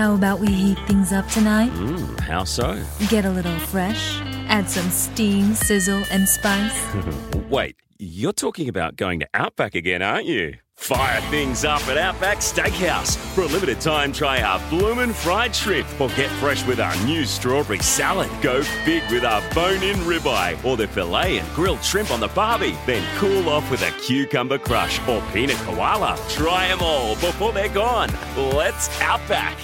How about we heat things up tonight? Mmm, how so? Get a little fresh, add some steam, sizzle, and spice. Wait, you're talking about going to Outback again, aren't you? Fire things up at Outback Steakhouse. For a limited time, try our bloomin' fried shrimp or get fresh with our new strawberry salad. Go big with our bone-in ribeye or the filet and grilled shrimp on the barbie. Then cool off with a cucumber crush or peanut koala. Try them all before they're gone. Let's Outback.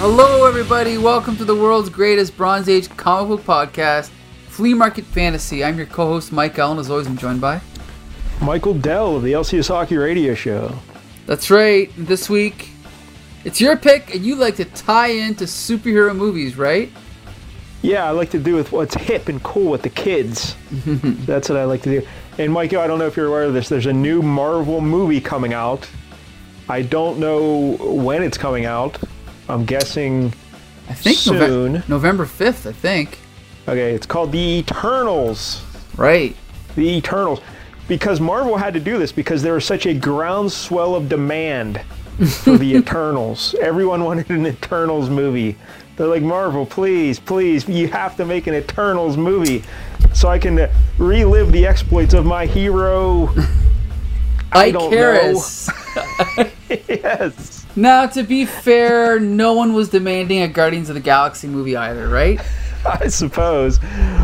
Hello, everybody. Welcome to the world's greatest Bronze Age comic book podcast, Flea Market Fantasy. I'm your co-host Mike Allen. As always, I'm joined by. Michael Dell of the LCS Hockey Radio Show. That's right. This week, it's your pick, and you like to tie into superhero movies, right? Yeah, I like to do with what's hip and cool with the kids. That's what I like to do. And Michael, I don't know if you're aware of this. There's a new Marvel movie coming out. I don't know when it's coming out. I'm guessing I think soon. Nove- November 5th. I think. Okay, it's called The Eternals. Right. The Eternals. Because Marvel had to do this because there was such a groundswell of demand for the Eternals. Everyone wanted an Eternals movie. They're like, Marvel, please, please, you have to make an Eternals movie so I can relive the exploits of my hero. I don't Icarus. know. yes. Now, to be fair, no one was demanding a Guardians of the Galaxy movie either, right? I suppose.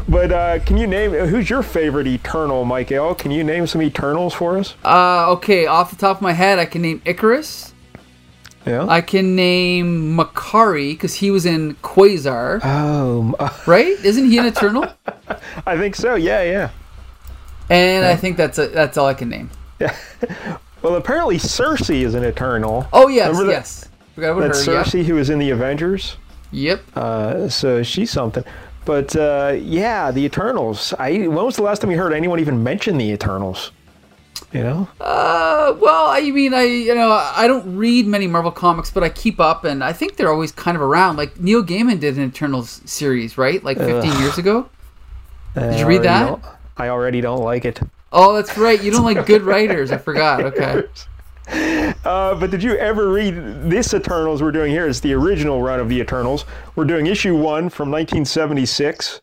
But uh, can you name who's your favorite Eternal, Michael? Can you name some Eternals for us? Uh, okay, off the top of my head, I can name Ikaris. Yeah. I can name Makkari because he was in Quasar, oh, right? Isn't he an Eternal? I think so. Yeah, yeah. And I think that's a, that's all I can name. Well, apparently Sersi is an Eternal. Oh yes, Remember that- yes. Forgot about That's her. Yeah. Sersi who was in the Avengers. Yep. Uh, so she's something. But uh, yeah, the Eternals. I when was the last time you heard anyone even mention the Eternals? You know? Uh, well, I mean, I you know, I don't read many Marvel comics, but I keep up, and I think they're always kind of around. Like Neil Gaiman did an Eternals series, right? Like 15 years ago. Did you read that? I already don't like it. Oh, that's right. You don't like good writers. I forgot. Okay. Uh, but did you ever read this Eternals we're doing here? It's the original run of the Eternals. We're doing issue one from 1976.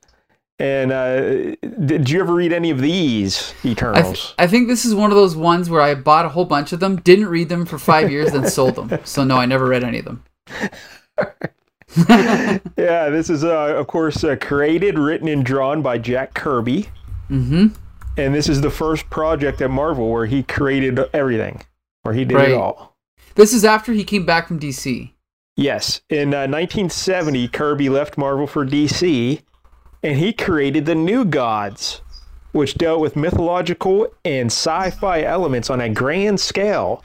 And uh, did you ever read any of these I, Eternals? th- I think this is one of those ones where I bought a whole bunch of them, didn't read them for five years, then sold them. So no, I never read any of them. Yeah, this is, uh, of course, uh, created, written, and drawn by Jack Kirby. Mm-hmm. And this is the first project at Marvel where he created everything, where he did Right. it all. This is after he came back from DC. Yes, in uh, 1970, Kirby left Marvel for DC, and he created the New Gods, which dealt with mythological and sci-fi elements on a grand scale.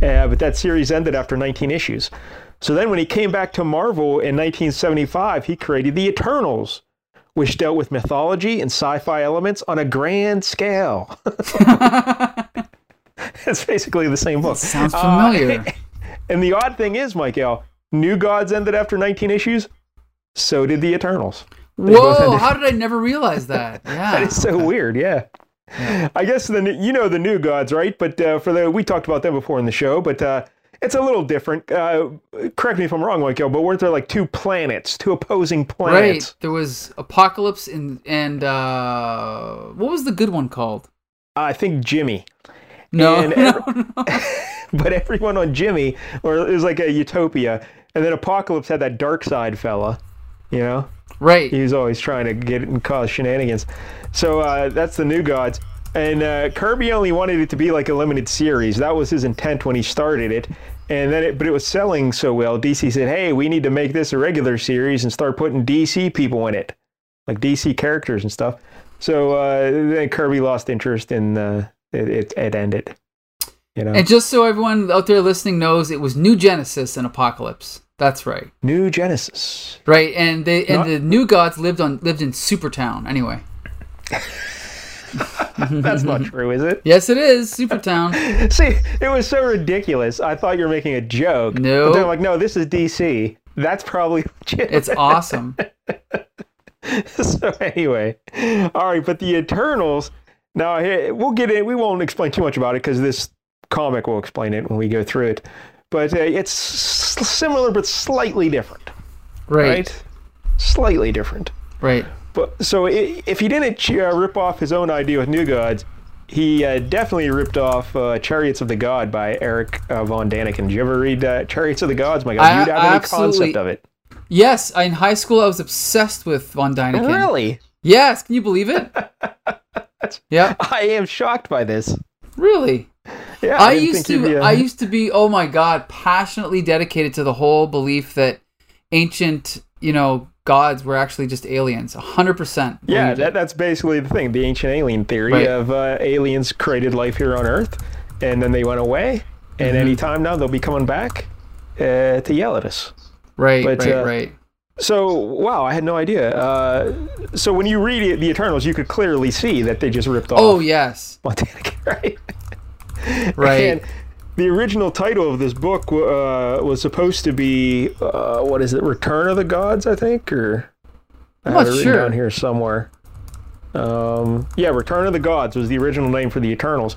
Uh, but that series ended after 19 issues. So then, when he came back to Marvel in 1975, he created the Eternals, which dealt with mythology and sci-fi elements on a grand scale. it's basically the same book. Sounds Uh, familiar. and the odd thing is, Michael, New Gods ended after 19 issues. So did the Eternals. both Whoa! How did I never realize that? Yeah. That is so weird. Yeah. I guess the you know the New Gods, right? But uh, for the we talked about them before in the show, but uh, it's a little different. Uh, correct me if I'm wrong, Michael, but weren't there like two planets, two opposing planets? Right. There was Apokolips and and uh what was the good one called? I think Jimmy. No. And every- but everyone on Jimmy, or it was like a utopia, and then Apokolips had that dark side fella, you know. right. He was always trying to get it and cause shenanigans. So uh, that's the New Gods. And uh, Kirby only wanted it to be like a limited series. That was his intent when he started it. And then, it, but it was selling so well. DC said, "Hey, we need to make this a regular series and start putting DC people in it, like DC characters and stuff." So uh, then Kirby lost interest and uh, it, it, it ended. You know, And just so everyone out there listening knows, it was New Genesis and Apokolips. That's right. New Genesis. Right. And they and Not- the new gods lived on lived in Supertown. Anyway. That's not true, is it? Yes, it is Supertown. See, it was so ridiculous. I thought you were making a joke. No. But they're like, no, this is DC. That's probably legit. It's awesome. so anyway, all right. But the Eternals. Now here we'll get in. We won't explain too much about it because this comic will explain it when we go through it. But uh, it's s- similar but slightly different, Right. right? Slightly different. Right. But so i- if he didn't uh, rip off his own idea with New Gods, he uh, definitely ripped off uh, Chariots of the God by Eric uh, von Däniken. Did you ever read uh, Chariots of the Gods? My God, I- do you have any concept of it? Yes, in high school I was obsessed with Von Däniken. Really? Yes, can you believe it? yeah, I am shocked by this. really. Yeah, I didn't used to a- I used to be oh my god, passionately dedicated to the whole belief that ancient, you know, gods were actually just aliens. 100%. Yeah, that, that's basically the thing. The ancient alien theory Right. of uh, aliens created life here on Earth, and then they went away. And Mm-hmm. any time now, they'll be coming back uh, to yell at us. right, but, right, uh, right. So, wow, I had no idea. Uh, so when you read it, the Eternals, you could clearly see that they just ripped off Oh, yes. Montana, right? Right. And the original title of this book uh, was supposed to be uh, what is it? Return of the Gods, I think, or I I'm have not sure. down here somewhere. Um, yeah, Return of the Gods was the original name for the Eternals.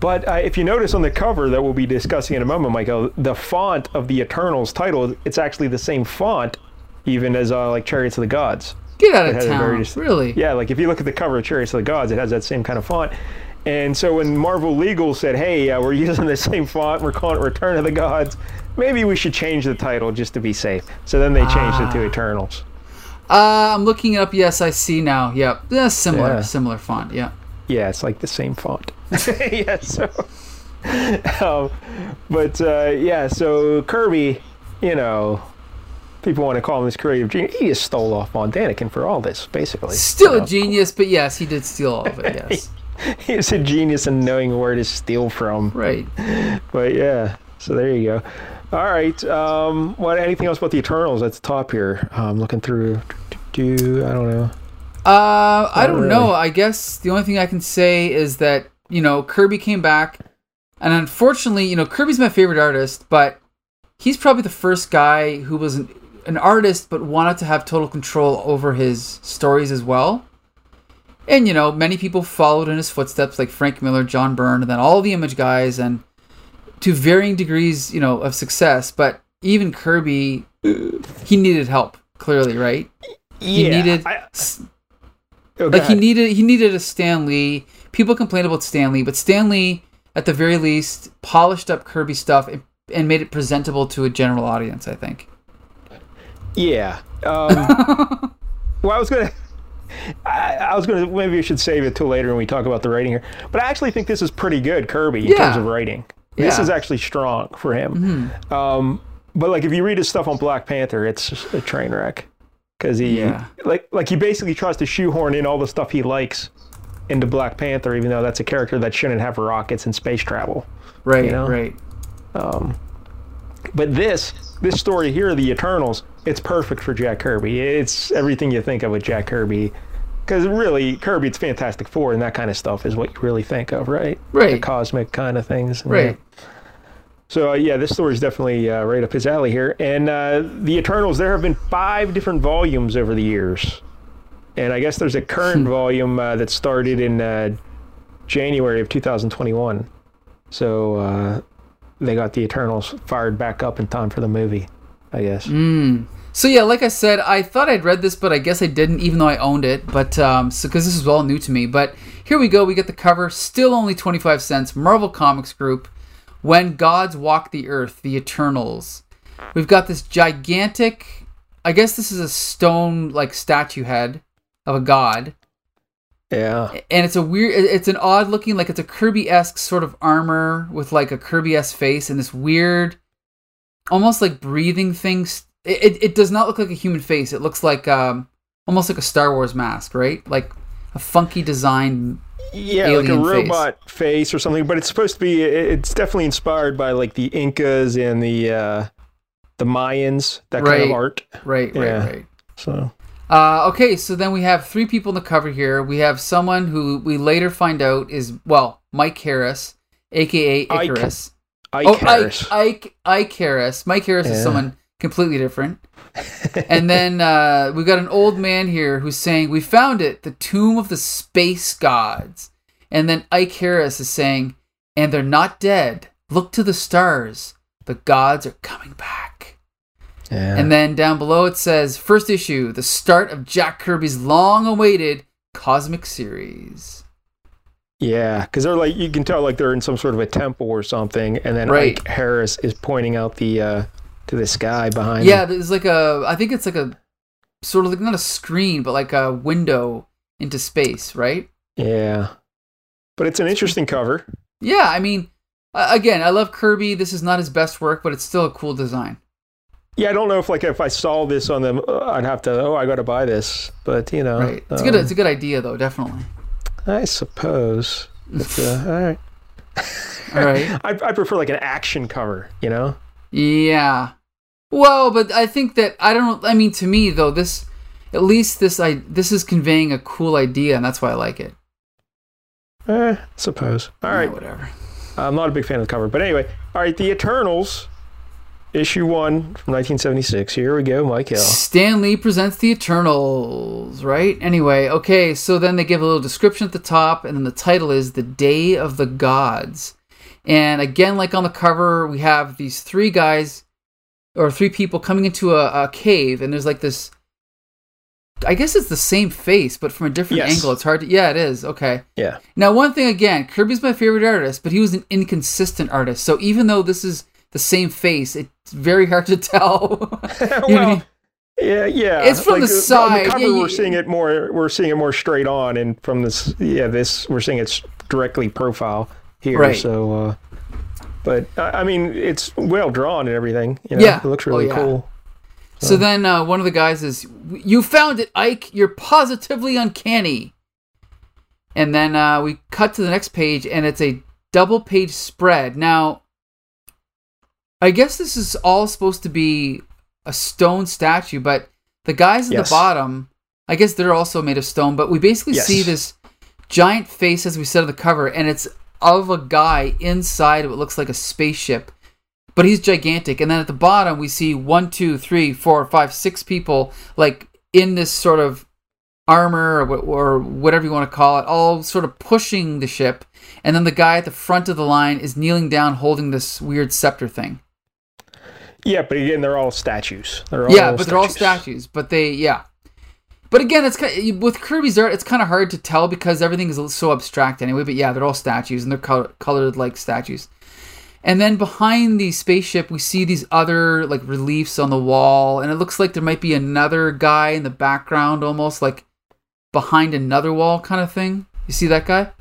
But uh, if you notice on the cover that we'll be discussing in a moment, Michael, the font of the Eternals title, it's actually the same font, even as uh, like Chariots of the Gods. Get out it of very town. dis- really? Yeah, like if you look at the cover of Chariots of the Gods, it has that same kind of font. And so when Marvel Legal said, "Hey, uh, we're using the same font, we're calling it Return of the Gods," maybe we should change the title just to be safe. So then they changed it to Eternals. Uh, I'm looking it up. Yes, I see now. Yep. Yeah, similar, Yeah. similar font. Yeah. Yeah, it's like the same font. yeah, so. um, but uh, yeah, so Kirby, you know, people want to call him this creative genius. He just stole off Von Däniken for all this, basically. Still you know? a genius, but yes, he did steal all of it. Yes. He's a genius in knowing where to steal from. right. But yeah, so there you go. All right. Um, what? Anything else about the Eternals at the top here? I'm looking through. Do I don't know. Uh, I don't really. know. I guess the only thing I can say is that you know Kirby came back, and unfortunately, you know Kirby's my favorite artist, but he's probably the first guy who was an, an artist but wanted to have total control over his stories as well. And you know, many people followed in his footsteps, like Frank Miller, John Byrne, and then all the Image guys, and to varying degrees, you know, of success. But even Kirby, he needed help. Clearly, right? He Yeah, needed I- oh, like he needed he needed a Stan Lee. People complain about Stan Lee, but Stan Lee, at the very least, polished up Kirby stuff and, and made it presentable to a general audience. I think. Yeah. Um, well, I was gonna. I, I was gonna. Maybe we should save it till later when we talk about the writing here. But I actually think this is pretty good, Kirby, in Yeah. terms of writing. This is actually strong for him. Um, but like, if you read his stuff on Black Panther, it's a train wreck because he Yeah. like like he basically tries to shoehorn in all the stuff he likes into Black Panther, even though that's a character that shouldn't have rockets and space travel. Right. You know? Right. But this this story here, the Eternals, it's perfect for Jack Kirby. It's everything you think of with Jack Kirby. Because really, Kirby, it's Fantastic Four and that kind of stuff is what you really think of, right? Right. The cosmic kind of things. Right. that. So uh, yeah, this story is definitely uh, right up his alley here. And uh, the Eternals, there have been five different volumes over the years, and I guess there's a current volume uh, that started in uh, January of 2021. So uh, they got the Eternals fired back up in time for the movie, I guess. Mm. So yeah, like I said, I thought I'd read this, but I guess I didn't, even though I owned it. But um, so because this is all new to me. But here we go. We get the cover, still only twenty five cents. Marvel Comics Group. When Gods Walk the Earth, the Eternals. We've got this gigantic. I guess this is a stone like statue head of a god, Yeah. and it's a weird. It's an odd looking, like it's a Kirby esque sort of armor with like a Kirby esque face and this weird, almost like breathing thing. It, it it does not look like a human face. It looks like um almost like a Star Wars mask, right? Like a funky design. Yeah, like a face. robot face. or something, but it's supposed to be. It's definitely inspired by like the Incas and the uh, the Mayans, that kind of art. Right, right, Yeah. right. So Uh, okay, so then we have three people in the cover here. We have someone who we later find out is well Mike Harris, aka Ike. Ikaris. Ike oh, Harris. Ike, Ike, Ike Harris. Mike Harris is someone completely different. and then uh, we got an old man here who's saying, "We found it, the tomb of the space gods." And then Ike Harris is saying, and they're not dead. Look to the stars. The gods are coming back. Yeah. And then down below it says first issue, the start of Jack Kirby's long-awaited cosmic series. yeah, because they're like you can tell like they're in some sort of a temple or something, and then Right. Ike Harris is pointing out the uh to the sky behind. Yeah, him. there's like a I think it's like a sort of like not a screen, but like a window into space, right? yeah. But it's an interesting cover. Yeah, I mean, again, I love Kirby. This is not his best work, but it's still a cool design. Yeah, I don't know if like if I saw this on them, uh, I'd have to. Oh, I got to buy this. But you know, Right. It's a good. um, It's a good idea, though. Definitely. I suppose. But, uh, all right. All right. I, I prefer like an action cover. You know. Yeah. Well, but I think that I don't. I mean, to me though, this at least this I this is conveying a cool idea, and that's why I like it. Eh, suppose. All right, Yeah, whatever. I'm not a big fan of the cover, but anyway. All right, the Eternals, issue one from 1976. Here we go, Mike Hill. Stan Lee presents the Eternals, right? Anyway, okay, so then they give a little description at the top, and then the title is The Day of the Gods. And again, like on the cover, we have these three guys, or three people coming into a, a cave, and there's like this. I guess it's the same face, but from a different Yes. angle. It's hard to. Yeah, it is. Okay. Yeah. Now, one thing again, Kirby's my favorite artist, but he was an inconsistent artist. So even though this is the same face, it's very hard to tell. You know what I well, yeah, yeah. It's from the uh, side. The cover, Yeah, we're seeing it more. We're seeing it more straight on, and from this, yeah, this we're seeing it's directly profile here. Right. So, uh, but I I mean, it's well drawn and everything. You know, Yeah. it looks Oh, really yeah. cool. So then uh, one of the guys is, "You found it, Ike. You're positively uncanny." And then uh, we cut to the next page, and it's a double-page spread. Now, I guess this is all supposed to be a stone statue, but the guys at Yes. the bottom, I guess they're also made of stone. But we basically Yes. see this giant face, as we said on the cover, and it's of a guy inside of what looks like a spaceship but he's gigantic. And then at the bottom, we see one, two, three, four, five, six people like in this sort of armor or, or whatever you want to call it, all sort of pushing the ship. And then the guy at the front of the line is kneeling down, holding this weird scepter thing. Yeah, but again, they're all statues. They're all yeah, but they're all statues. But they, yeah. But again, it's kind of, with Kirby's art, it's kind of hard to tell because everything is so abstract anyway. But yeah, they're all statues and they're col- colored like statues. And then behind the spaceship, we see these other like reliefs on the wall, and it looks like there might be another guy in the background, almost like behind another wall kind of thing. You see that guy?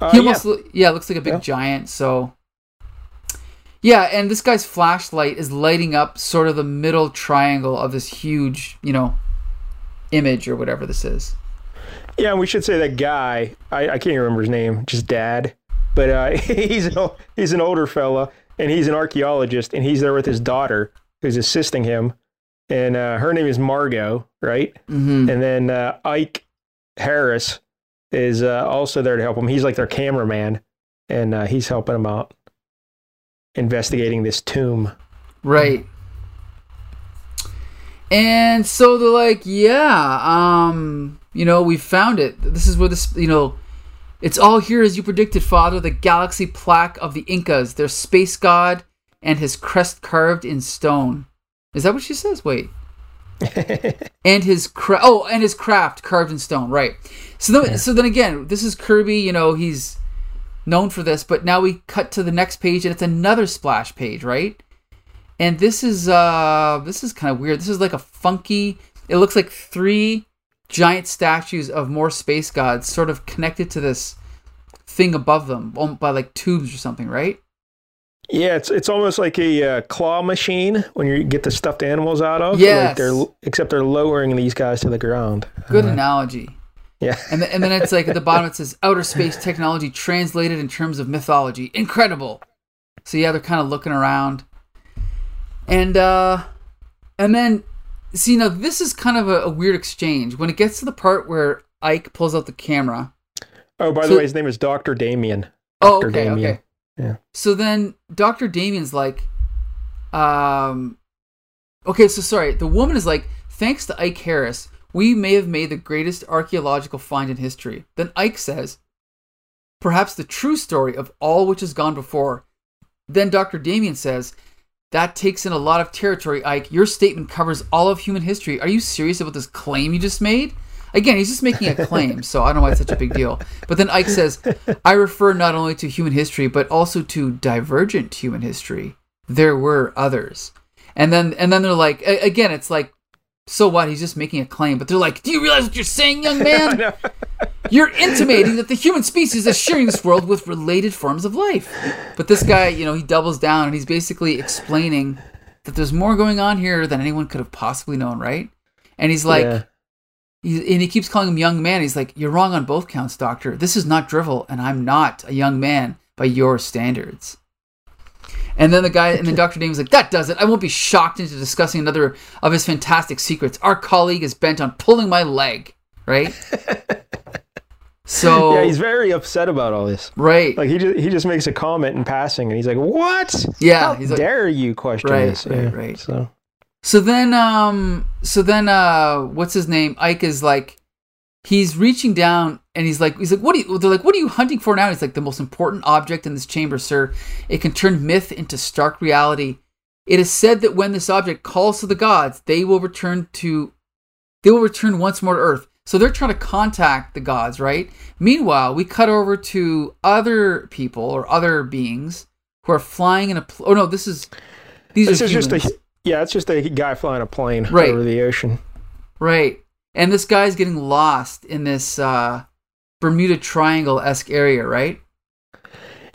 Uh, He yeah. almost yeah, looks like a big Yeah. giant. So yeah, and this guy's flashlight is lighting up sort of the middle triangle of this huge, you know, image or whatever this is. Yeah, and we should say that guy. I, I can't even remember his name. Just Dad, but uh, he's an he's an older fella, and he's an archaeologist, and he's there with his daughter, who's assisting him, and uh, her name is Margo, right? Mm-hmm. And then uh, Ike Harris is uh, also there to help him. He's like their cameraman, and uh, he's helping him out investigating this tomb. Right. And so they're like, yeah, um, you know, we found it. This is where this, you know, it's all here as you predicted, Father. The galaxy plaque of the Incas, their space god, and his crest carved in stone. Is that what she says? Wait. and his cra- oh, and his craft carved in stone. Right. So then, so then again, this is Kirby. You know, he's known for this, but now we cut to the next page, and it's another splash page, right? And this is uh this is kind of weird. This is like a funky. It looks like three giant statues of more space gods, sort of connected to this thing above them um, by like tubes or something, right? Yeah, it's it's almost like a uh, claw machine when you get the stuffed animals out of. Yes. Like they're, except they're lowering these guys to the ground. Good Uh, analogy. yeah. And, th- and then it's like at the bottom it says outer space technology translated in terms of mythology. Incredible. So yeah, they're kind of looking around. And uh and then see now this is kind of a, a weird exchange. When it gets to the part where Ike pulls out the camera. Oh, by So- the way, his name is Doctor Damian. Oh, Dr. okay, Damian. okay. Yeah. So then Dr. Damian's like um Okay, so sorry. The woman is like, thanks to Ike Harris, we may have made the greatest archaeological find in history. Then Ike says, perhaps the true story of all which has gone before. Then Dr. Damian says, That takes in a lot of territory, Ike. Your statement covers all of human history. Are you serious about this claim you just made? Again, he's just making a claim, so I don't know why it's such a big deal. But then Ike says, I refer not only to human history, but also to divergent human history. There were others. And then and then they're like again, it's like, so what? He's just making a claim. But they're like, Do you realize what you're saying, young man? You're intimating that the human species is sharing this world with related forms of life. But this guy, you know, he doubles down and he's basically explaining that there's more going on here than anyone could have possibly known, right? And he's like, Yeah. he, and he keeps calling him young man. He's like, You're wrong on both counts, doctor. This is not drivel, and I'm not a young man by your standards. And then the guy, and then Dr. Damon's like, That does it. I won't be shocked into discussing another of his fantastic secrets. Our colleague is bent on pulling my leg, right? so, yeah, he's very upset about all this. right. Like he just he just makes a comment in passing, and he's like, "What? Yeah, How he's like- dare you question Right, this?" right, Yeah, right. So So then, um, so then, uh, what's his name? Ike is like, he's reaching down and he's like, he's like, what are you? They're like, what are you hunting for now? He's like, the most important object in this chamber, sir. It can turn myth into stark reality. It is said that when this object calls to the gods, they will return to, they will return once more to Earth. So they're trying to contact the gods, right? Meanwhile, we cut over to other people or other beings who are flying in a. Pl- oh no, this is these this are is just humans. a yeah, it's just a guy flying a plane Right. over the ocean. Right. And this guy's getting lost in this uh, Bermuda Triangle esque area, right?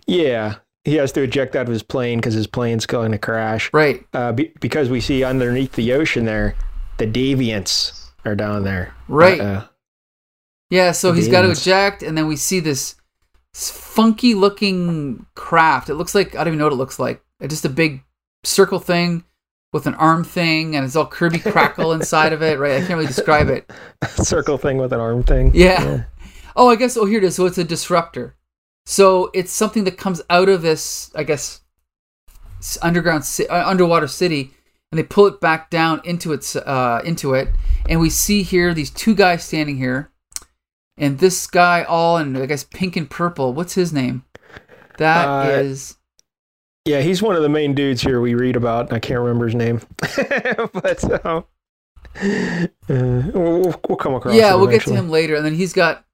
Yeah, he has to eject out of his plane because his plane's going to crash. Right. Uh, be, because we see underneath the ocean there, the deviants are down there. Right. Uh, Yeah, so he's got to eject, and then we see this funky looking craft. It looks like, I don't even know what it looks like. It's just a big circle thing with an arm thing, and it's all Kirby Krackle inside of it, right? I can't really describe it. circle thing with an arm thing. Yeah. Oh, I guess. Oh, here it is. So it's a disruptor. So it's something that comes out of this, I guess, underground, ci- uh, underwater city, and they pull it back down into its, uh, into it, and we see here these two guys standing here, and this guy all in, I guess, pink and purple. What's his name? That Uh, is Yeah, he's one of the main dudes here we read about. I can't remember his name, but um, uh, we'll, we'll come across. yeah. We'll get to him later, and then he's got,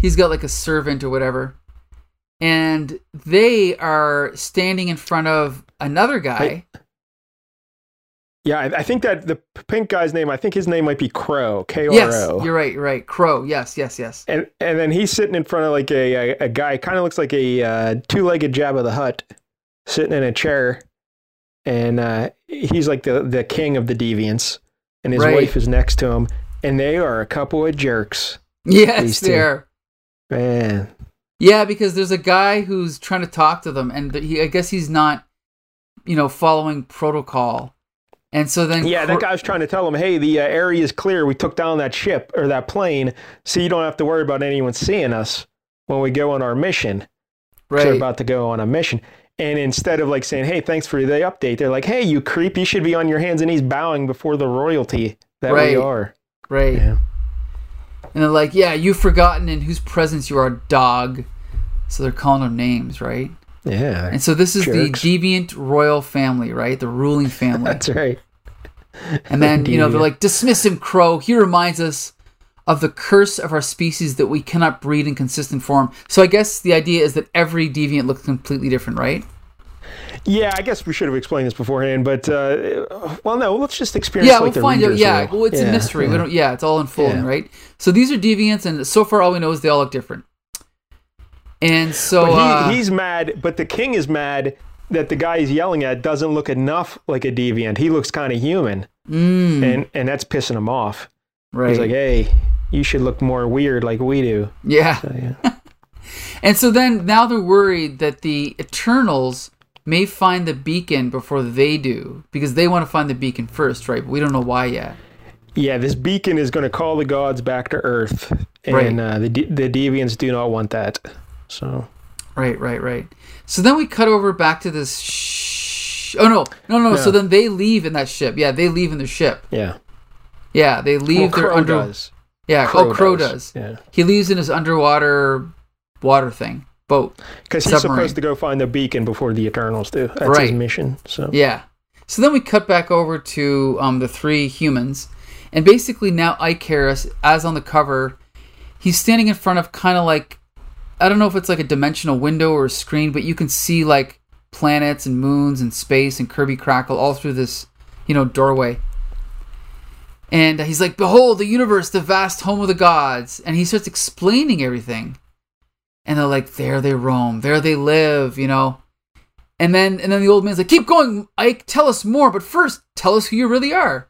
he's got like a servant or whatever. And they are standing in front of another guy. Hey, Yeah, I, I think that the pink guy's name. I think his name might be Kro. K R Yes, you're right. You're right. Kro. Yes, yes, yes. And and then he's sitting in front of like a a, a guy. Kind of looks like a uh, two-legged Jabba the Hutt, sitting in a chair, and uh, he's like the the king of the deviants, and his Right. wife is next to him, and they are a couple of jerks, Yes, two. there. man. Yeah, because there's a guy who's trying to talk to them, and he, I guess he's not, you know, following protocol. And so then, Yeah, that Cro- guy was trying to tell him, hey, the uh, area is clear. We took down that ship or that plane, so you don't have to worry about anyone seeing us when we go on our mission. 'Cause They're right? about to go on a mission. And instead of like saying, hey, thanks for the update, they're like, hey, you creep, you should be on your hands and knees bowing before the royalty that Right. we are. right. Yeah. And they're like, "Yeah, you've forgotten in whose presence you are, dog." So they're calling them names, right? Yeah. And so this is Jerks. the deviant royal family, right? The ruling family. That's right. And then, you know, they're like, dismiss him, Kro. He reminds us of the curse of our species that we cannot breed in consistent form. So I guess the idea is that every deviant looks completely different, right? Yeah, I guess we should have explained this beforehand, but uh, well, no, let's just experience. Yeah, like we'll find out. Yeah, will. well, it's a Yeah, mystery. We don't. Yeah, it's all unfolding, Yeah. right? So these are deviants, and so far all we know is they all look different. And so, But he, uh, he's mad, but the king is mad that the guy he's yelling at doesn't look enough like a deviant. He looks kind of human, mm, and and that's pissing him off. right? He's like, hey, you should look more weird like we do. yeah. So, yeah. And so then now they're worried that the Eternals may find the beacon before they do because they want to find the beacon first, right? But we don't know why yet. yeah, this beacon is going to call the gods back to Earth, and Right. uh, the de- the deviants do not want that. So Right, right, right. So then we cut over back to this. Sh- oh no, no, no. no, So then they leave in that ship. Yeah, they leave in the ship. yeah, Yeah, they leave well, their Kro under. does. Yeah, Kro oh, Kro does. does. Yeah, He leaves in his underwater water thing, boat. Because he's supposed to go find the beacon before the Eternals do. That's his Right. mission. So Yeah. So then we cut back over to um, the three humans, and basically now Ikaris, as on the cover, he's standing in front of kind of like I don't know if it's like a dimensional window or a screen, but you can see like planets and moons and space and Kirby Krackle all through this, you know, doorway. And he's like, "Behold, the universe, the vast home of the gods," and he starts explaining everything. And they're like, "There they roam, there they live," you know. And then and then the old man's like, "Keep going, Ike. Tell us more, but first, tell us who you really are."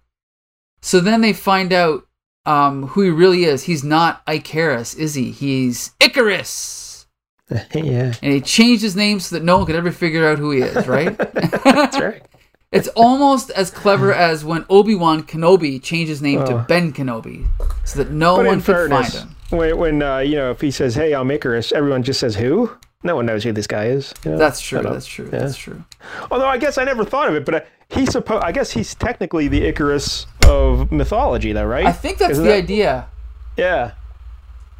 So then they find out um, who he really is. He's not Ikaris, is he? He's Ikaris, yeah, and he changed his name so that no one could ever figure out who he is. Right? that's right. It's almost as clever as when Obi Wan Kenobi changed his name to Oh. Ben Kenobi, so that no But one could find him. when, when uh, you know if he says, "Hey, I'm Ikaris," everyone just says, "Who?" No one knows who this guy is. you know? That's true. That's true. Yeah. That's true. Although I guess I never thought of it, but uh, he's supposed. I guess he's technically the Icarus of mythology, though, right? I think that's Isn't the that- idea. Yeah.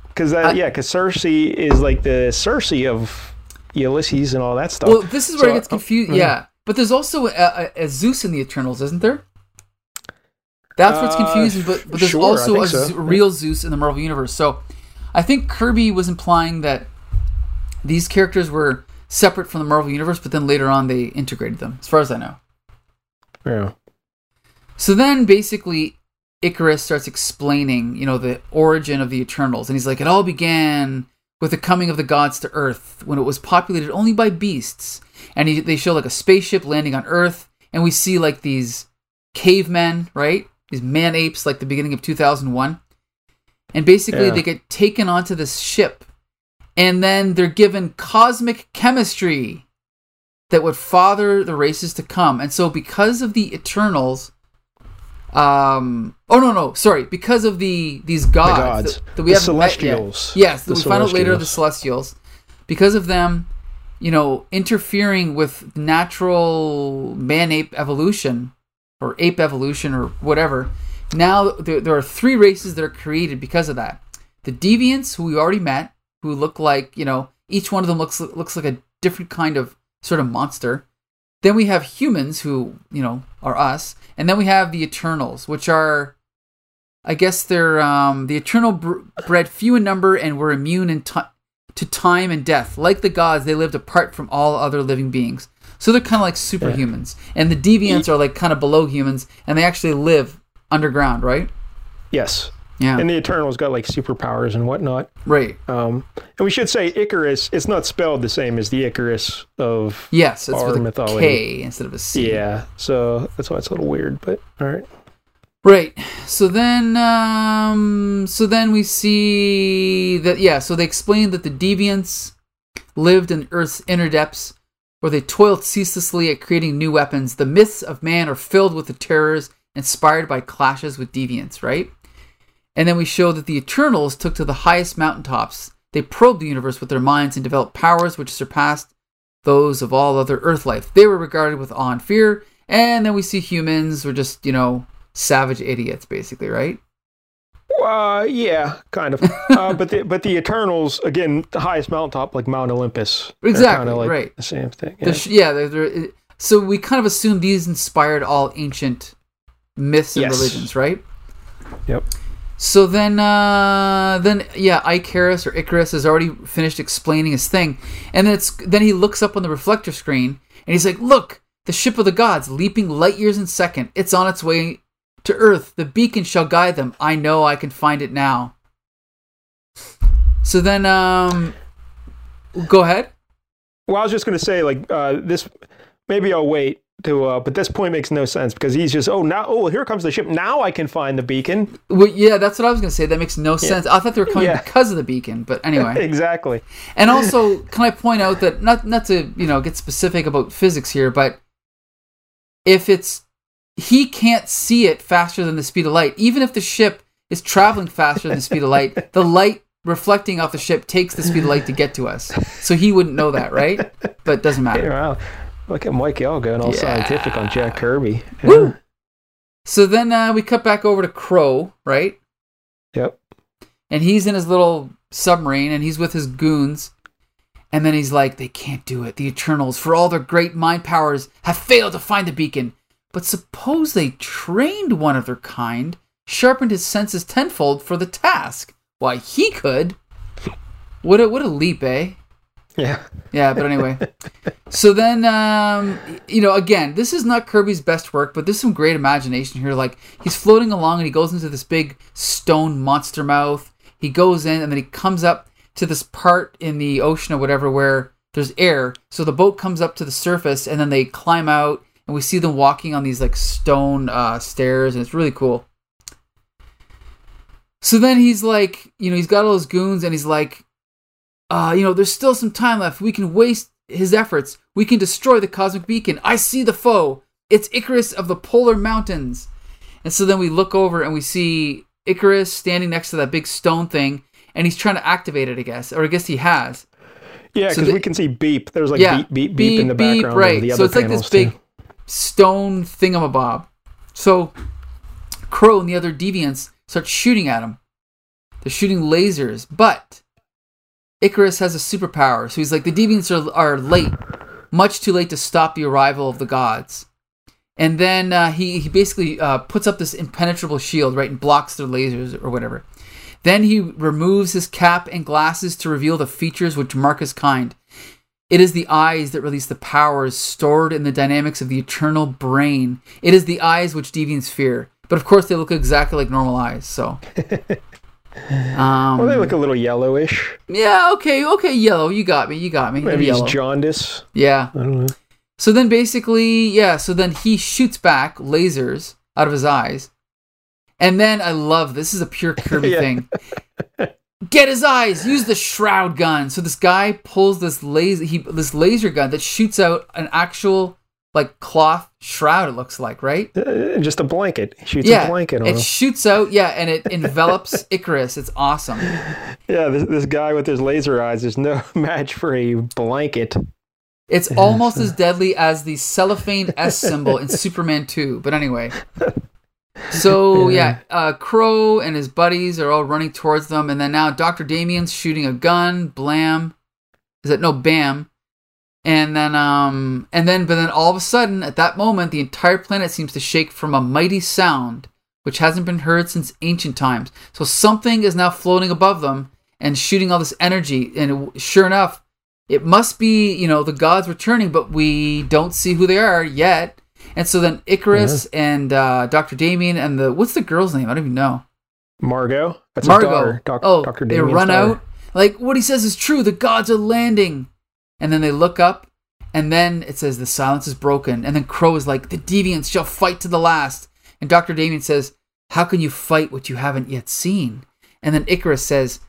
Because I- that, yeah, because Sersi is like the Circe of Ulysses and all that stuff. Well, this is where So, it gets uh, confused. mhm. Yeah, but there's also a, a, a Zeus in the Eternals, isn't there? That's what's Uh, confusing. But, but there's sure, also a so. Real Zeus in the Marvel universe. So I think Kirby was implying that these characters were separate from the Marvel universe, but then later on they integrated them, as far as I know. Yeah. So then basically Icarus starts explaining, you know, the origin of the Eternals. And he's like, it all began with the coming of the gods to Earth when it was populated only by beasts. And he, they show like a spaceship landing on Earth. And we see like these cavemen, right? These man apes, like the beginning of 2001. And basically Yeah. they get taken onto this ship. And then they're given cosmic chemistry that would father the races to come. And so because of the Eternals, um oh no no sorry because of the these gods, gods. That, that we yet. Celestials. yes The we find out later the celestials because of them you know interfering with natural man ape evolution or ape evolution or whatever now there, there are three races that are created because of that. The deviants who we already met who look like you know each one of them looks looks like a different kind of sort of monster. Then we have humans who you know are us. And then we have the eternals which are i guess they're um, the eternal bred few in number and were immune in to time and death like the gods they lived apart from all other living beings so they're kind of like superhumans and the deviants are like kind of below humans and they actually live underground right Yes. yeah And the Eternals got like superpowers and whatnot. right Um, and we should say Ikaris. It's not spelled the same as the Icarus of. yes it's Our with a mythology. K instead of a c Yeah. So that's why it's a little weird. But all right. Right. So then, um, so then we see that yeah. So they explain that the deviants lived in Earth's inner depths, where they toiled ceaselessly at creating new weapons. The myths of man are filled with the terrors inspired by clashes with deviants. Right. And then we show that the Eternals took to the highest mountaintops. They probed the universe with their minds and developed powers which surpassed those of all other Earth life. They were regarded with awe and fear. And then we see humans were just, you know, savage idiots, basically, right? Uh, yeah, kind of. uh, but the but the Eternals again, the highest mountaintop, like Mount Olympus. Exactly, like right. The same thing. Yeah. yeah, they're, they're, so we kind of assume these inspired all ancient myths and Yes. religions, right? Yep. So then, uh, then yeah, Icarus or Icarus has already finished explaining his thing, and then it's then he looks up on the reflector screen and he's like, "Look, the ship of the gods, leaping light years in second. It's on its way to Earth. The beacon shall guide them. I know I can find it now." So then, um, go ahead. Well, I was just gonna say like uh, this. Maybe I'll wait to. Uh, but this point makes no sense because he's just oh now oh here comes the ship now I can find the beacon Well, yeah, that's what I was gonna say. That makes no sense. I thought they were coming Yeah. because of the beacon, but anyway. exactly. And also, can I point out that not not to you know get specific about physics here, but if it's he can't see it faster than the speed of light, even if the ship is traveling faster than the speed of light, the light reflecting off the ship takes the speed of light to get to us. So he wouldn't know that, right? But it doesn't Hey, matter. wow. Look at Mike L going all Yeah. scientific on Jack Kirby. Yeah. So then uh, we cut back over to Kro, right? Yep. and he's in his little submarine and he's with his goons And then he's like, they can't do it. The Eternals, for all their great mind powers, have failed to find the beacon. But suppose they trained one of their kind, sharpened his senses tenfold for the task. Why, he could. What a, what a leap, eh? Yeah. Yeah, but anyway. so then, um, you know, again, this is not Kirby's best work, but there's some great imagination here. Like, he's floating along and he goes into this big stone monster mouth. He goes in and then he comes up to this part in the ocean or whatever where there's air. So the boat comes up to the surface and then they climb out and we see them walking on these like stone uh, stairs and it's really cool. So then he's like, you know, he's got all those goons and he's like, uh, you know, there's still some time left. We can waste his efforts. We can destroy the cosmic beacon. I see the foe. It's Ikaris of the polar mountains. And so then we look over and we see Ikaris standing next to that big stone thing and he's trying to activate it, I guess, or I guess he has. Yeah, because the- we can see beep. There's like yeah, beep, beep, beep, in the background. right? The other so it's like this big too. Stone thingamabob. So Kro and the other deviants start shooting at him. They're shooting lasers, but Ikaris has a superpower. So he's like, the deviants are, are late, much too late to stop the arrival of the gods. And then uh, he, he basically uh, puts up this impenetrable shield, right, and blocks their lasers or whatever. Then he removes his cap and glasses to reveal the features which mark his kind. It is the eyes that release the powers stored in the dynamics of the eternal brain. It is the eyes which deviants fear. But of course, they look exactly like normal eyes. So, um, Well, they look a little yellowish. yeah, okay, okay, yellow. You got me. You got me. Maybe he's jaundice. yeah. I don't know. So then, basically, yeah. So then he shoots back lasers out of his eyes, and then I love this is a pure Kirby Yeah. thing. Get his eyes. Use the shroud gun. So this guy pulls this laser. He this laser gun that shoots out an actual like cloth shroud. It looks like right. Uh, just a blanket. He shoots yeah, a blanket on it him. shoots out. Yeah, and it envelops Ikaris. It's awesome. yeah, this, this guy with his laser eyes is no match for a blanket. It's almost as deadly as the cellophane S symbol in Superman 2. But anyway. So, yeah, uh, Kro and his buddies are all running towards them. And then now Dr. Damian's shooting a gun. Blam. Is it? No, Bam. And then, um, and then, but then all of a sudden, at that moment, the entire planet seems to shake from a mighty sound, which hasn't been heard since ancient times. So something is now floating above them and shooting all this energy. And it- sure enough, it must be, you know, the gods returning, but we don't see who they are yet. And so then Ikaris and uh, Dr. Damian and the what's the girl's name? I don't even know. Margo? That's Margo. Doc, oh, Dr. they run daughter. out. Like what he says is true. The gods are landing. And then they look up, and then it says the silence is broken. And then Kro is like, the deviants shall fight to the last. And Dr. Damian says, How can you fight what you haven't yet seen? And then Ikaris says,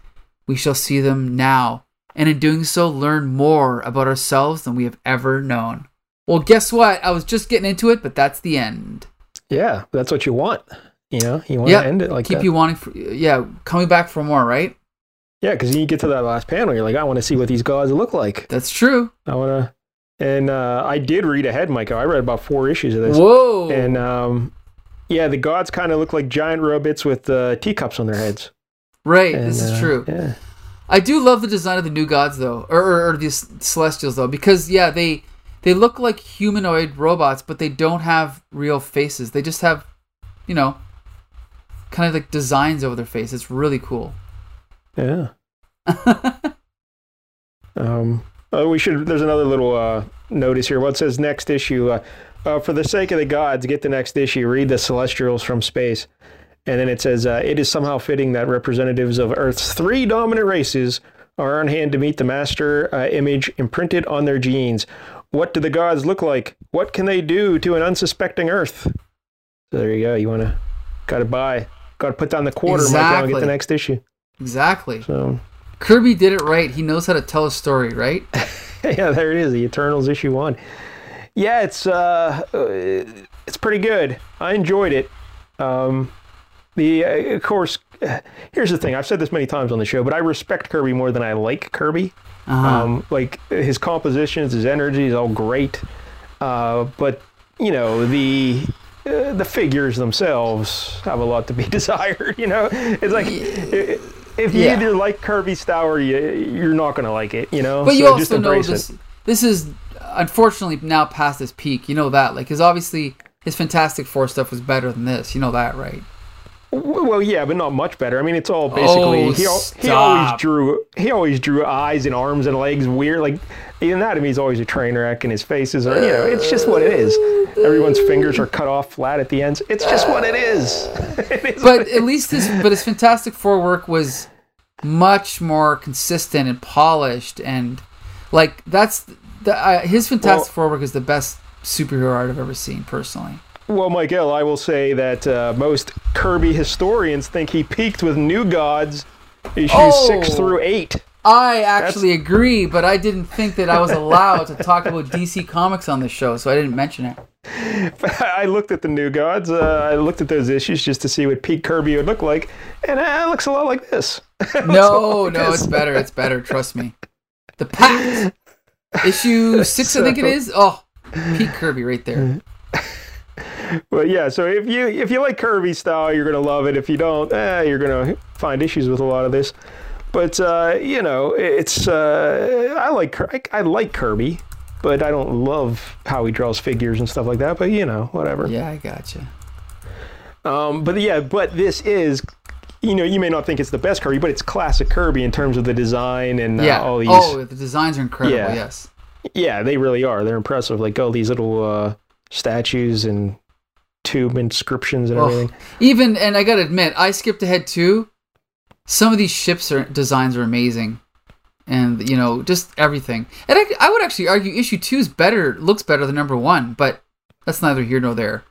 We shall see them now. And in doing so, learn more about ourselves than we have ever known. Well, guess what? I was just getting into it, but that's the end. Yeah, that's what you want. You know, you want Yeah, to end it like keep that. you wanting, for, yeah, coming back for more, right? yeah, because you get to that last panel, you're like, I want to see what these gods look like. That's true. I want to. And uh, I did read ahead, Michael. I read about four issues of this. Whoa! And um, yeah, the gods kind of look like giant robots with uh, teacups on their heads. right, And, this is uh, true. Yeah. I do love the design of the new gods though, or, or, or these celestials though, because yeah, they they look like humanoid robots, but they don't have real faces. They just have, you know, kind of like designs over their face. It's really cool. Yeah. Um, oh, we should. There's another little uh, notice here. What says next issue? Uh, uh, for the sake of the gods, get the next issue. Read the Celestials from space, and then it says uh, it is somehow fitting that representatives of Earth's three dominant races are on hand to meet the master uh, image imprinted on their genes. What do the gods look like? What can they do to an unsuspecting Earth? So there you go. You want to got to buy, got to put down the quarter, Michael, and Exactly. get the next issue. Exactly. So Kirby did it right. He knows how to tell a story, right? yeah, there it is, the Eternals issue one. Yeah, it's uh, uh, it's pretty good. I enjoyed it. Um, the uh, of course, here's the thing. I've said this many times on the show, but I respect Kirby more than I like Kirby. Uh-huh. Um, like his compositions, his energy is all great. Uh, but you know the uh, the figures themselves have a lot to be desired. You know, it's like it, if you Yeah. either like Kirby style or you, you're not gonna like it. You know. But you So just also know this. it. This is unfortunately now past his peak. You know that, like, because obviously his Fantastic Four stuff was better than this. You know that, right? Well, yeah, but not much better. I mean, it's all basically Oh, he, al- he always drew he always drew eyes and arms and legs weird. Like the anatomy is always a train wreck, and his faces are you know it's just what it is. Everyone's fingers are cut off flat at the ends. It's just what it is. It is But at least his, but his Fantastic Four work was much more consistent and polished, and like that's the uh, his Fantastic Four work is the best superhero art I've ever seen personally. Well, Michael, I will say that uh, most Kirby historians think he peaked with New Gods issues Oh. six through eight. I actually agree, but I didn't think that I was allowed to talk about DC Comics on the show, so I didn't mention it. I looked at the New Gods. Uh, I looked at those issues just to see what Pete Kirby would look like, and uh, it looks a lot like this. No, no, it's better. It's better. Trust me. The Pact issue six, I think it is. Oh, Pete Kirby right there. But yeah, so if you if you like Kirby style, you're gonna love it. If you don't, eh, you're gonna find issues with a lot of this. But uh, you know, it's uh, I like I, I like Kirby, but I don't love how he draws figures and stuff like that. But you know, whatever. Yeah, I gotcha. Um, but yeah, but this is, you know, you may not think it's the best Kirby, but it's classic Kirby in terms of the design and uh, Yeah. all these. Oh, the designs are incredible. Yeah. Yes. Yeah, they really are. They're impressive. Like all these little uh, statues and tube inscriptions and Oh, everything. Even and I gotta admit, I skipped ahead too. Some of these ships are designs are amazing, and you know just everything. And I, I would actually argue issue two is better, looks better than number one, but that's neither here nor there.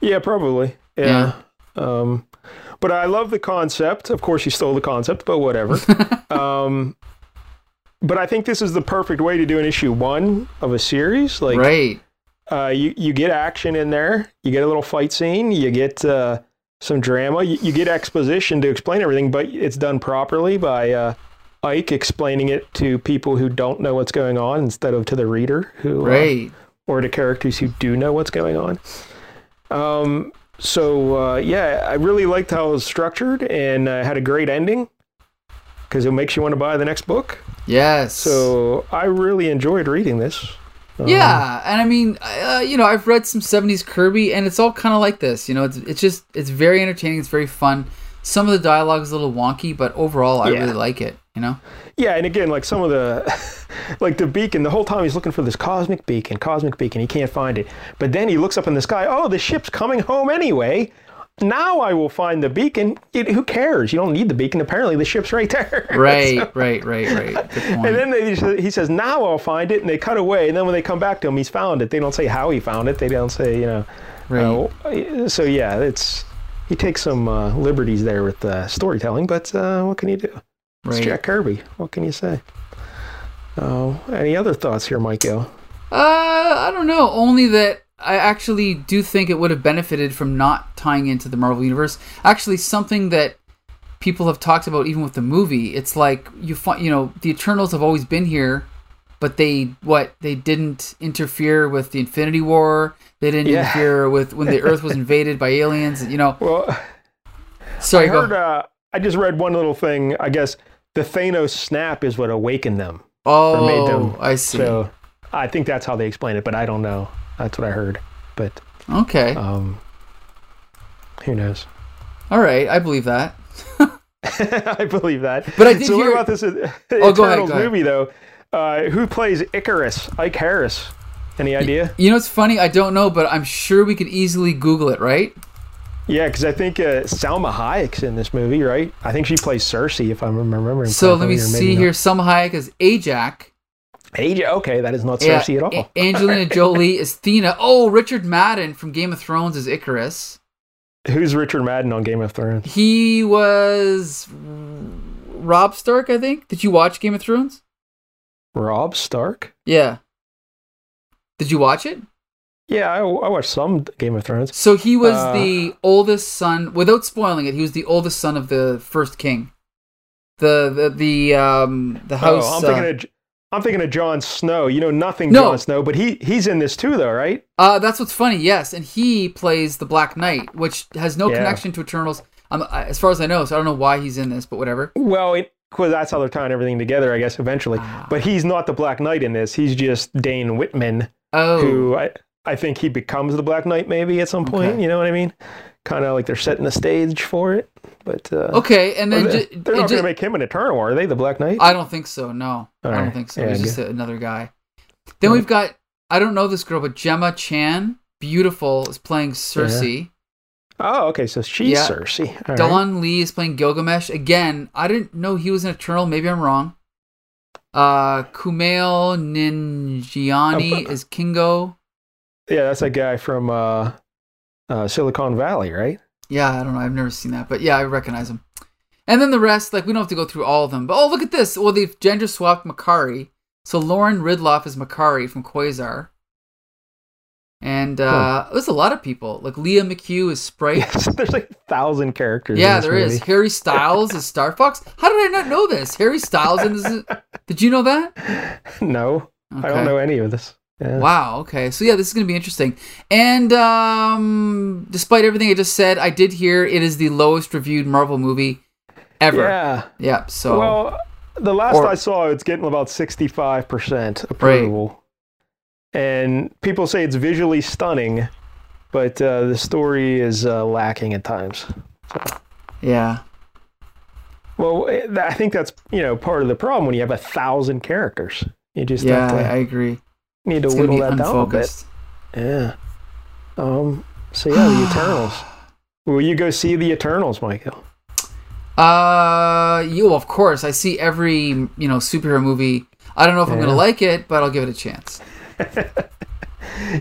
Yeah, probably. Yeah. Um, but I love the concept. Of course, you stole the concept, but whatever. um, but I think this is the perfect way to do an issue one of a series. Like, right. Uh, you you get action in there, you get a little fight scene, you get uh, some drama, you, you get exposition to explain everything, but it's done properly by uh, Ike explaining it to people who don't know what's going on instead of to the reader who uh, Right. or to characters who do know what's going on. Um, so uh, yeah, I really liked how it was structured and uh, had a great ending because it makes you want to buy the next book. Yes. So I really enjoyed reading this. Um, Yeah, and I mean, uh, you know, I've read some '70s Kirby, and it's all kind of like this. You know, it's it's just it's very entertaining. It's very fun. Some of the dialogue is a little wonky, but overall, I Yeah. really like it. You know. Yeah, and again, like some of the, like the beacon, the whole time he's looking for this cosmic beacon, cosmic beacon, he can't find it. But then he looks up in the sky, oh, the ship's coming home anyway. Now I will find the beacon. It, who cares? You don't need the beacon. Apparently, the ship's right there. Right, right, right, right. And then they, he says, "Now I'll find it," and they cut away. And then when they come back to him, he's found it. They don't say how he found it. They don't say, you know. right. uh, so yeah, it's he takes some uh, liberties there with uh, storytelling, but uh, what can you do? It's right. Jack Kirby. What can you say? Oh, any other thoughts here, Michael? Uh, I don't know. Only that I actually do think it would have benefited from not tying into the Marvel universe. Actually, something that people have talked about, even with the movie, it's like you find, you know, the Eternals have always been here, but they what they didn't interfere with the Infinity War. They didn't Yeah. interfere with when the Earth was invaded by aliens. You know, Well, sorry, I heard. Uh, I just read one little thing. I guess the Thanos snap is what awakened them. oh, made them- I see. So I think that's how they explain it, but I don't know. That's what I heard. But okay, um, who knows? all right, I believe that. I believe that. But I did so hear- what about this uh, Oh, go ahead, go ahead. movie though? Uh, who plays Ikaris? Ike Harris. Any idea? You know, it's funny. I don't know, but I'm sure we could easily Google it, right? Yeah, because I think uh, Salma Hayek's in this movie, right? I think she plays Sersi, if I'm remembering. So let me properly, or maybe see not. here. Salma Hayek is Ajak. Age, okay, that is not Yeah, Sersi at all. Angelina Jolie is Thena. Oh, Richard Madden from Game of Thrones is Ikaris. Who's Richard Madden on Game of Thrones? He was Robb Stark, I think. Did you watch Game of Thrones? Robb Stark? Yeah. Did you watch it? Yeah, I, I watched some Game of Thrones. So he was Uh, the oldest son. Without spoiling it, he was the oldest son of the first king. The the the um the house. oh, I'm thinking uh, of I'm thinking of Jon Snow. You know nothing No. Jon Snow, but he he's in this too, though, right? Uh, that's what's funny, yes. And he plays the Black Knight, which has no Yeah. connection to Eternals. I'm, as far as I know, so I don't know why he's in this, but whatever. Well, it, well, that's how they're tying everything together, I guess, eventually. Ah. But he's not the Black Knight in this. He's just Dane Whitman, Oh, who I, I think he becomes the Black Knight maybe at some point. Okay. You know what I mean? Kind of like they're setting the stage for it. But uh, okay, and then they're, ju- they're not going to make him an Eternal, are they? The Black Knight? I don't think so. No, I don't think so. yeah, He's just a, another guy. Then we've got I don't know this girl, but Gemma Chan, beautiful, is playing Sersi. oh, okay. So she's Yeah. Sersi. All right. Don Lee is playing Gilgamesh. Again, I didn't know he was an Eternal. Maybe I'm wrong. Uh, Kumail Nanjiani is Kingo. Yeah, that's a guy from uh, uh, Silicon Valley, right? Yeah, I don't know. I've never seen that, but yeah, I recognize him. And then the rest, like we don't have to go through all of them. But oh, look at this. Well, they've gender swapped Makkari. So Lauren Ridloff is Makkari from Quasar. And uh, there's a lot of people. Like Lia McHugh is Sprite. Yes, there's like a thousand characters. Yeah, in this there is. movie. Harry Styles is Star Fox. How did I not know this? Harry Styles in this. Did you know that? No, I don't know any of this. Yeah. Wow. Okay. So yeah, this is going to be interesting. And um, despite everything I just said, I did hear it is the lowest reviewed Marvel movie ever. Yeah. Yeah. So Well, the last Or- I saw, it's getting about 65% approval. And people say it's visually stunning, but uh, the story is uh, lacking at times. yeah. Well, eh, I think that's you know part of the problem when you have a thousand characters. You just Yeah, have to, I agree. Need to It's whittle that down a bit. Yeah. Um. So yeah, the Eternals. Will you go see the Eternals, Michael? Uh, you of course. I see every you know superhero movie. I don't know if I'm going to like it, but I'll give it a chance.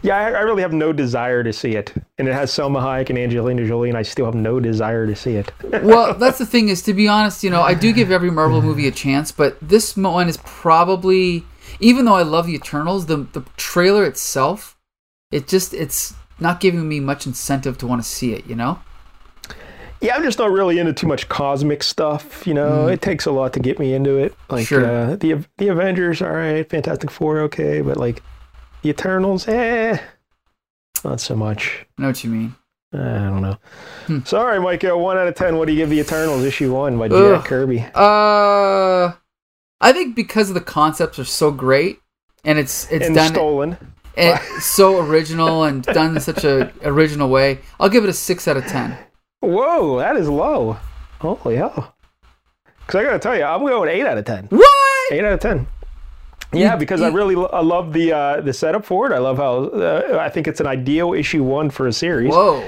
Yeah, I, I really have no desire to see it, and it has Salma Hayek and Angelina Jolie, and I still have no desire to see it. well, that's the thing is to be honest, you know, I do give every Marvel movie a chance, but this one is probably even though I love the Eternals, the the trailer itself, it just it's not giving me much incentive to want to see it, you know? Yeah, I'm just not really into too much cosmic stuff. You know, it takes a lot to get me into it. Like Sure. uh, the the Avengers, all right, Fantastic Four, okay, but like the Eternals, eh, not so much. I know what you mean. I don't know. Hmm. Sorry, Michael. One out of ten. What do you give the Eternals issue one by. Jack Kirby? Uh I think because the concepts are so great and it's it's and done stolen. and so original and done in such a original way. I'll give it a 6 out of 10. Whoa, that is low. Holy hell! Because I gotta tell you, I'm going eight out of ten. What? Eight out of ten. Yeah, because I really lo- I love the uh, the setup for it. I love how uh, I think it's an ideal issue one for a series. Whoa.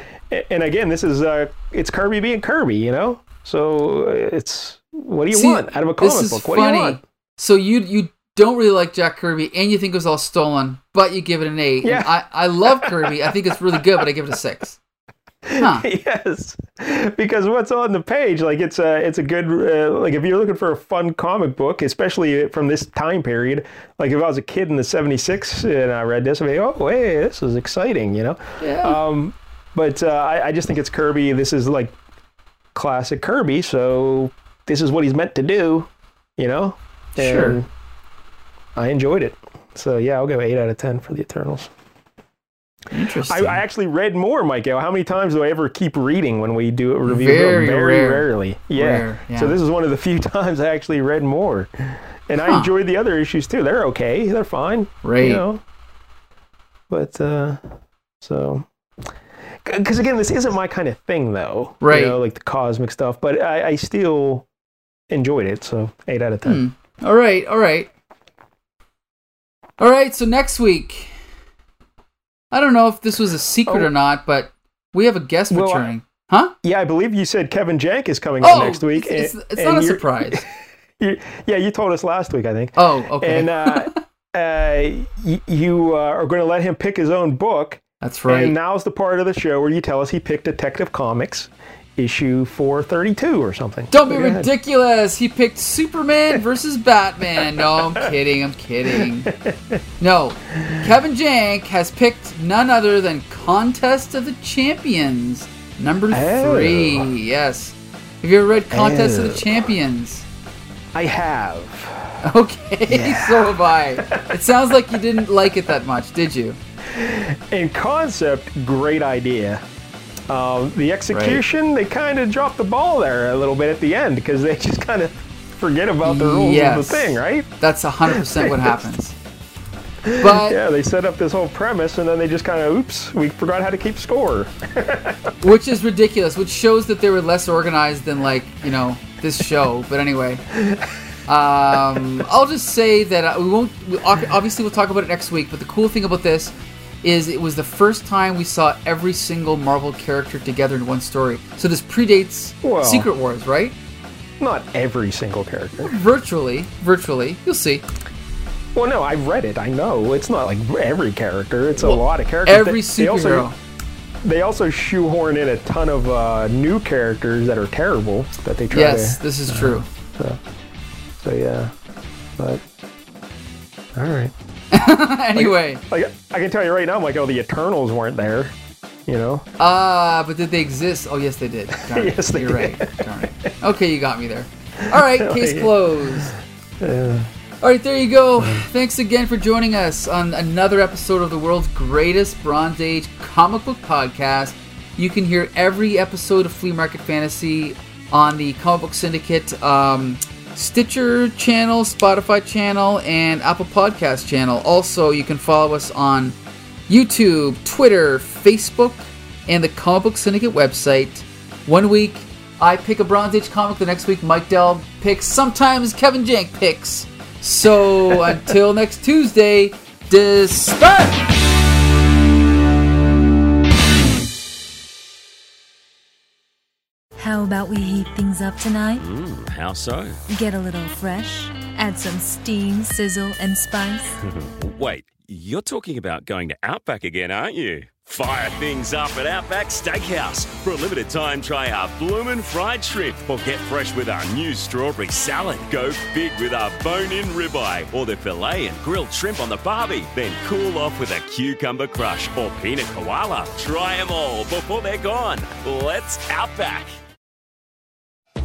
And again, this is uh, it's Kirby being Kirby, you know. So uh, it's what do you See, want out of a comic book? What funny. do you want? So you you don't really like Jack Kirby, and you think it was all stolen, but you give it an eight. And Yeah. I I love Kirby. I think it's really good, but I give it a six. Huh. yes, because what's on the page, like it's a it's a good uh, like if you're looking for a fun comic book, especially from this time period. Like if I was a kid in the '76 and I read this, I'd be oh hey, this is exciting, you know. Yeah. Um, but uh, I, I just think it's Kirby. This is like classic Kirby, so this is what he's meant to do, you know. Sure. I enjoyed it. So yeah, I'll go eight out of ten for the Eternals. Interesting. I actually read more, Michael. How many times do I ever keep reading when we do a review? Very Very rare. rarely. Yeah. Rare, yeah. So this is one of the few times I actually read more, and I enjoyed the other issues too. They're okay. They're fine. Right. You know. But uh, so. Because again, this isn't my kind of thing, though. Right. You know, like the cosmic stuff. But I, I still enjoyed it. So eight out of ten. Hmm. All right. All right. All right. So next week, I don't know if this was a secret Oh. or not, but we have a guest Well, I- returning. huh? Yeah, I believe you said Kevin Jank is coming Oh, on next week. It's, and- it's, not a surprise. you- yeah, you told us last week, I think. Oh, okay. And uh, uh, y- you uh, are going to let him pick his own book. That's right. And now's the part of the show where you tell us he picked Detective Comics issue 432 or something. Don't be ridiculous. He picked Superman versus Batman. No, I'm kidding. I'm kidding. No, Kevin Jank has picked none other than Contest of the Champions, number Oh. three. Yes. Have you ever read Contest of Oh. the Champions? I have. Okay, so have I. It sounds like you didn't like it that much, did you? In concept, great idea. Um, the execution, they kind of dropped the ball there a little bit at the end because they just kind of forget about the rules Yes. of the thing, right? That's 100% what happens. But Yeah, they set up this whole premise and then they just kind of, oops, we forgot how to keep score. which is ridiculous, which shows that they were less organized than like you know this show. But anyway, um, I'll just say that uh, we won't. Obviously, we'll talk about it next week. But the cool thing about this is it was the first time we saw every single Marvel character together in one story. So this predates Well- Secret Wars, right? Not every single character. Virtually, virtually. You'll see. Well, no, I read it. I know it's not like every character. It's a lot of characters. Every They- they also- superhero. They also shoehorn in a ton of uh, new characters that are terrible that they try Yes, to. this is true. So yeah, but all right. anyway, Like I can tell you right now, I'm like, oh, the Eternals weren't there. You know, Ah, but did they exist? Oh, yes, they did. Darn. Yes, they You're did. right. Darn. Okay, you got me there. All right, case yeah. closed. All right, there you go. Thanks again for joining us on another episode of the world's greatest Bronze Age comic book podcast. You can hear every episode of Flea Market Fantasy on the Comic Book Syndicate um, Stitcher channel, Spotify channel, and Apple Podcast channel. Also, you can follow us on YouTube, Twitter, Facebook, and the Comic Book Syndicate website. One week, I pick a Bronze Age comic. The next week, Mike Dell picks. Sometimes Kevin Jank picks. So until next Tuesday, disperse! How about we heat things up tonight? Mm, how so? Get a little fresh, add some steam, sizzle, and spice. Wait, you're talking about going to Outback again, aren't you? Fire things up at Outback Steakhouse. For a limited time, try our bloomin' fried shrimp or get fresh with our new strawberry salad. Go big with our bone-in ribeye or the filet and grilled shrimp on the barbie. Then cool off with a cucumber crush or peanut koala. Try them all before they're gone. Let's Outback.